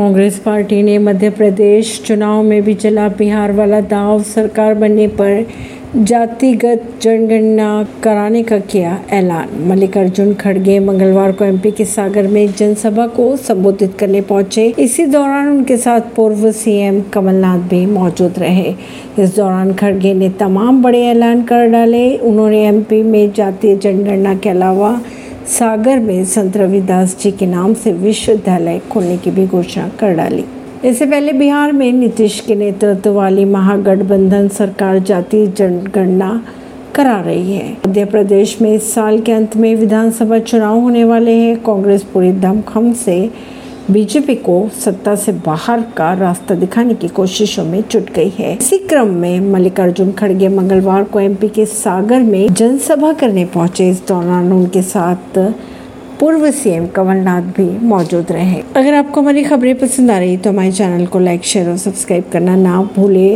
Congress party ने मध्य प्रदेश चुनाव में भी चला बिहार वाला दाव सरकार बनने पर जातिगत जनगणना कराने का किया ऐलान। मल्लिकार्जुन खड़गे मंगलवार को एमपी के सागर में जनसभा को संबोधित करने पहुँचे। इसी दौरान उनके साथ पूर्व सीएम कमलनाथ भी मौजूद रहे। इस दौरान खड़गे ने तमाम बड़े ऐलान कर डाले। उन्होंने एमपी में जातीय जनगणना के अलावा सागर में संत रविदास जी के नाम से विश्वविद्यालय खोलने की भी घोषणा कर डाली। इससे पहले बिहार में नीतीश के नेतृत्व वाली महागठबंधन सरकार जाति जनगणना करा रही है। मध्य प्रदेश में इस साल के अंत में विधानसभा चुनाव होने वाले हैं। कांग्रेस पूरी दमखम से बीजेपी को सत्ता से बाहर का रास्ता दिखाने की कोशिशों में जुट गई है। इसी क्रम में मल्लिकार्जुन खड़गे मंगलवार को एमपी के सागर में जनसभा करने पहुँचे। इस दौरान उनके साथ पूर्व सीएम कमलनाथ भी मौजूद रहे। अगर आपको हमारी खबरें पसंद आ रही तो हमारे चैनल को लाइक, शेयर और सब्सक्राइब करना ना भूले।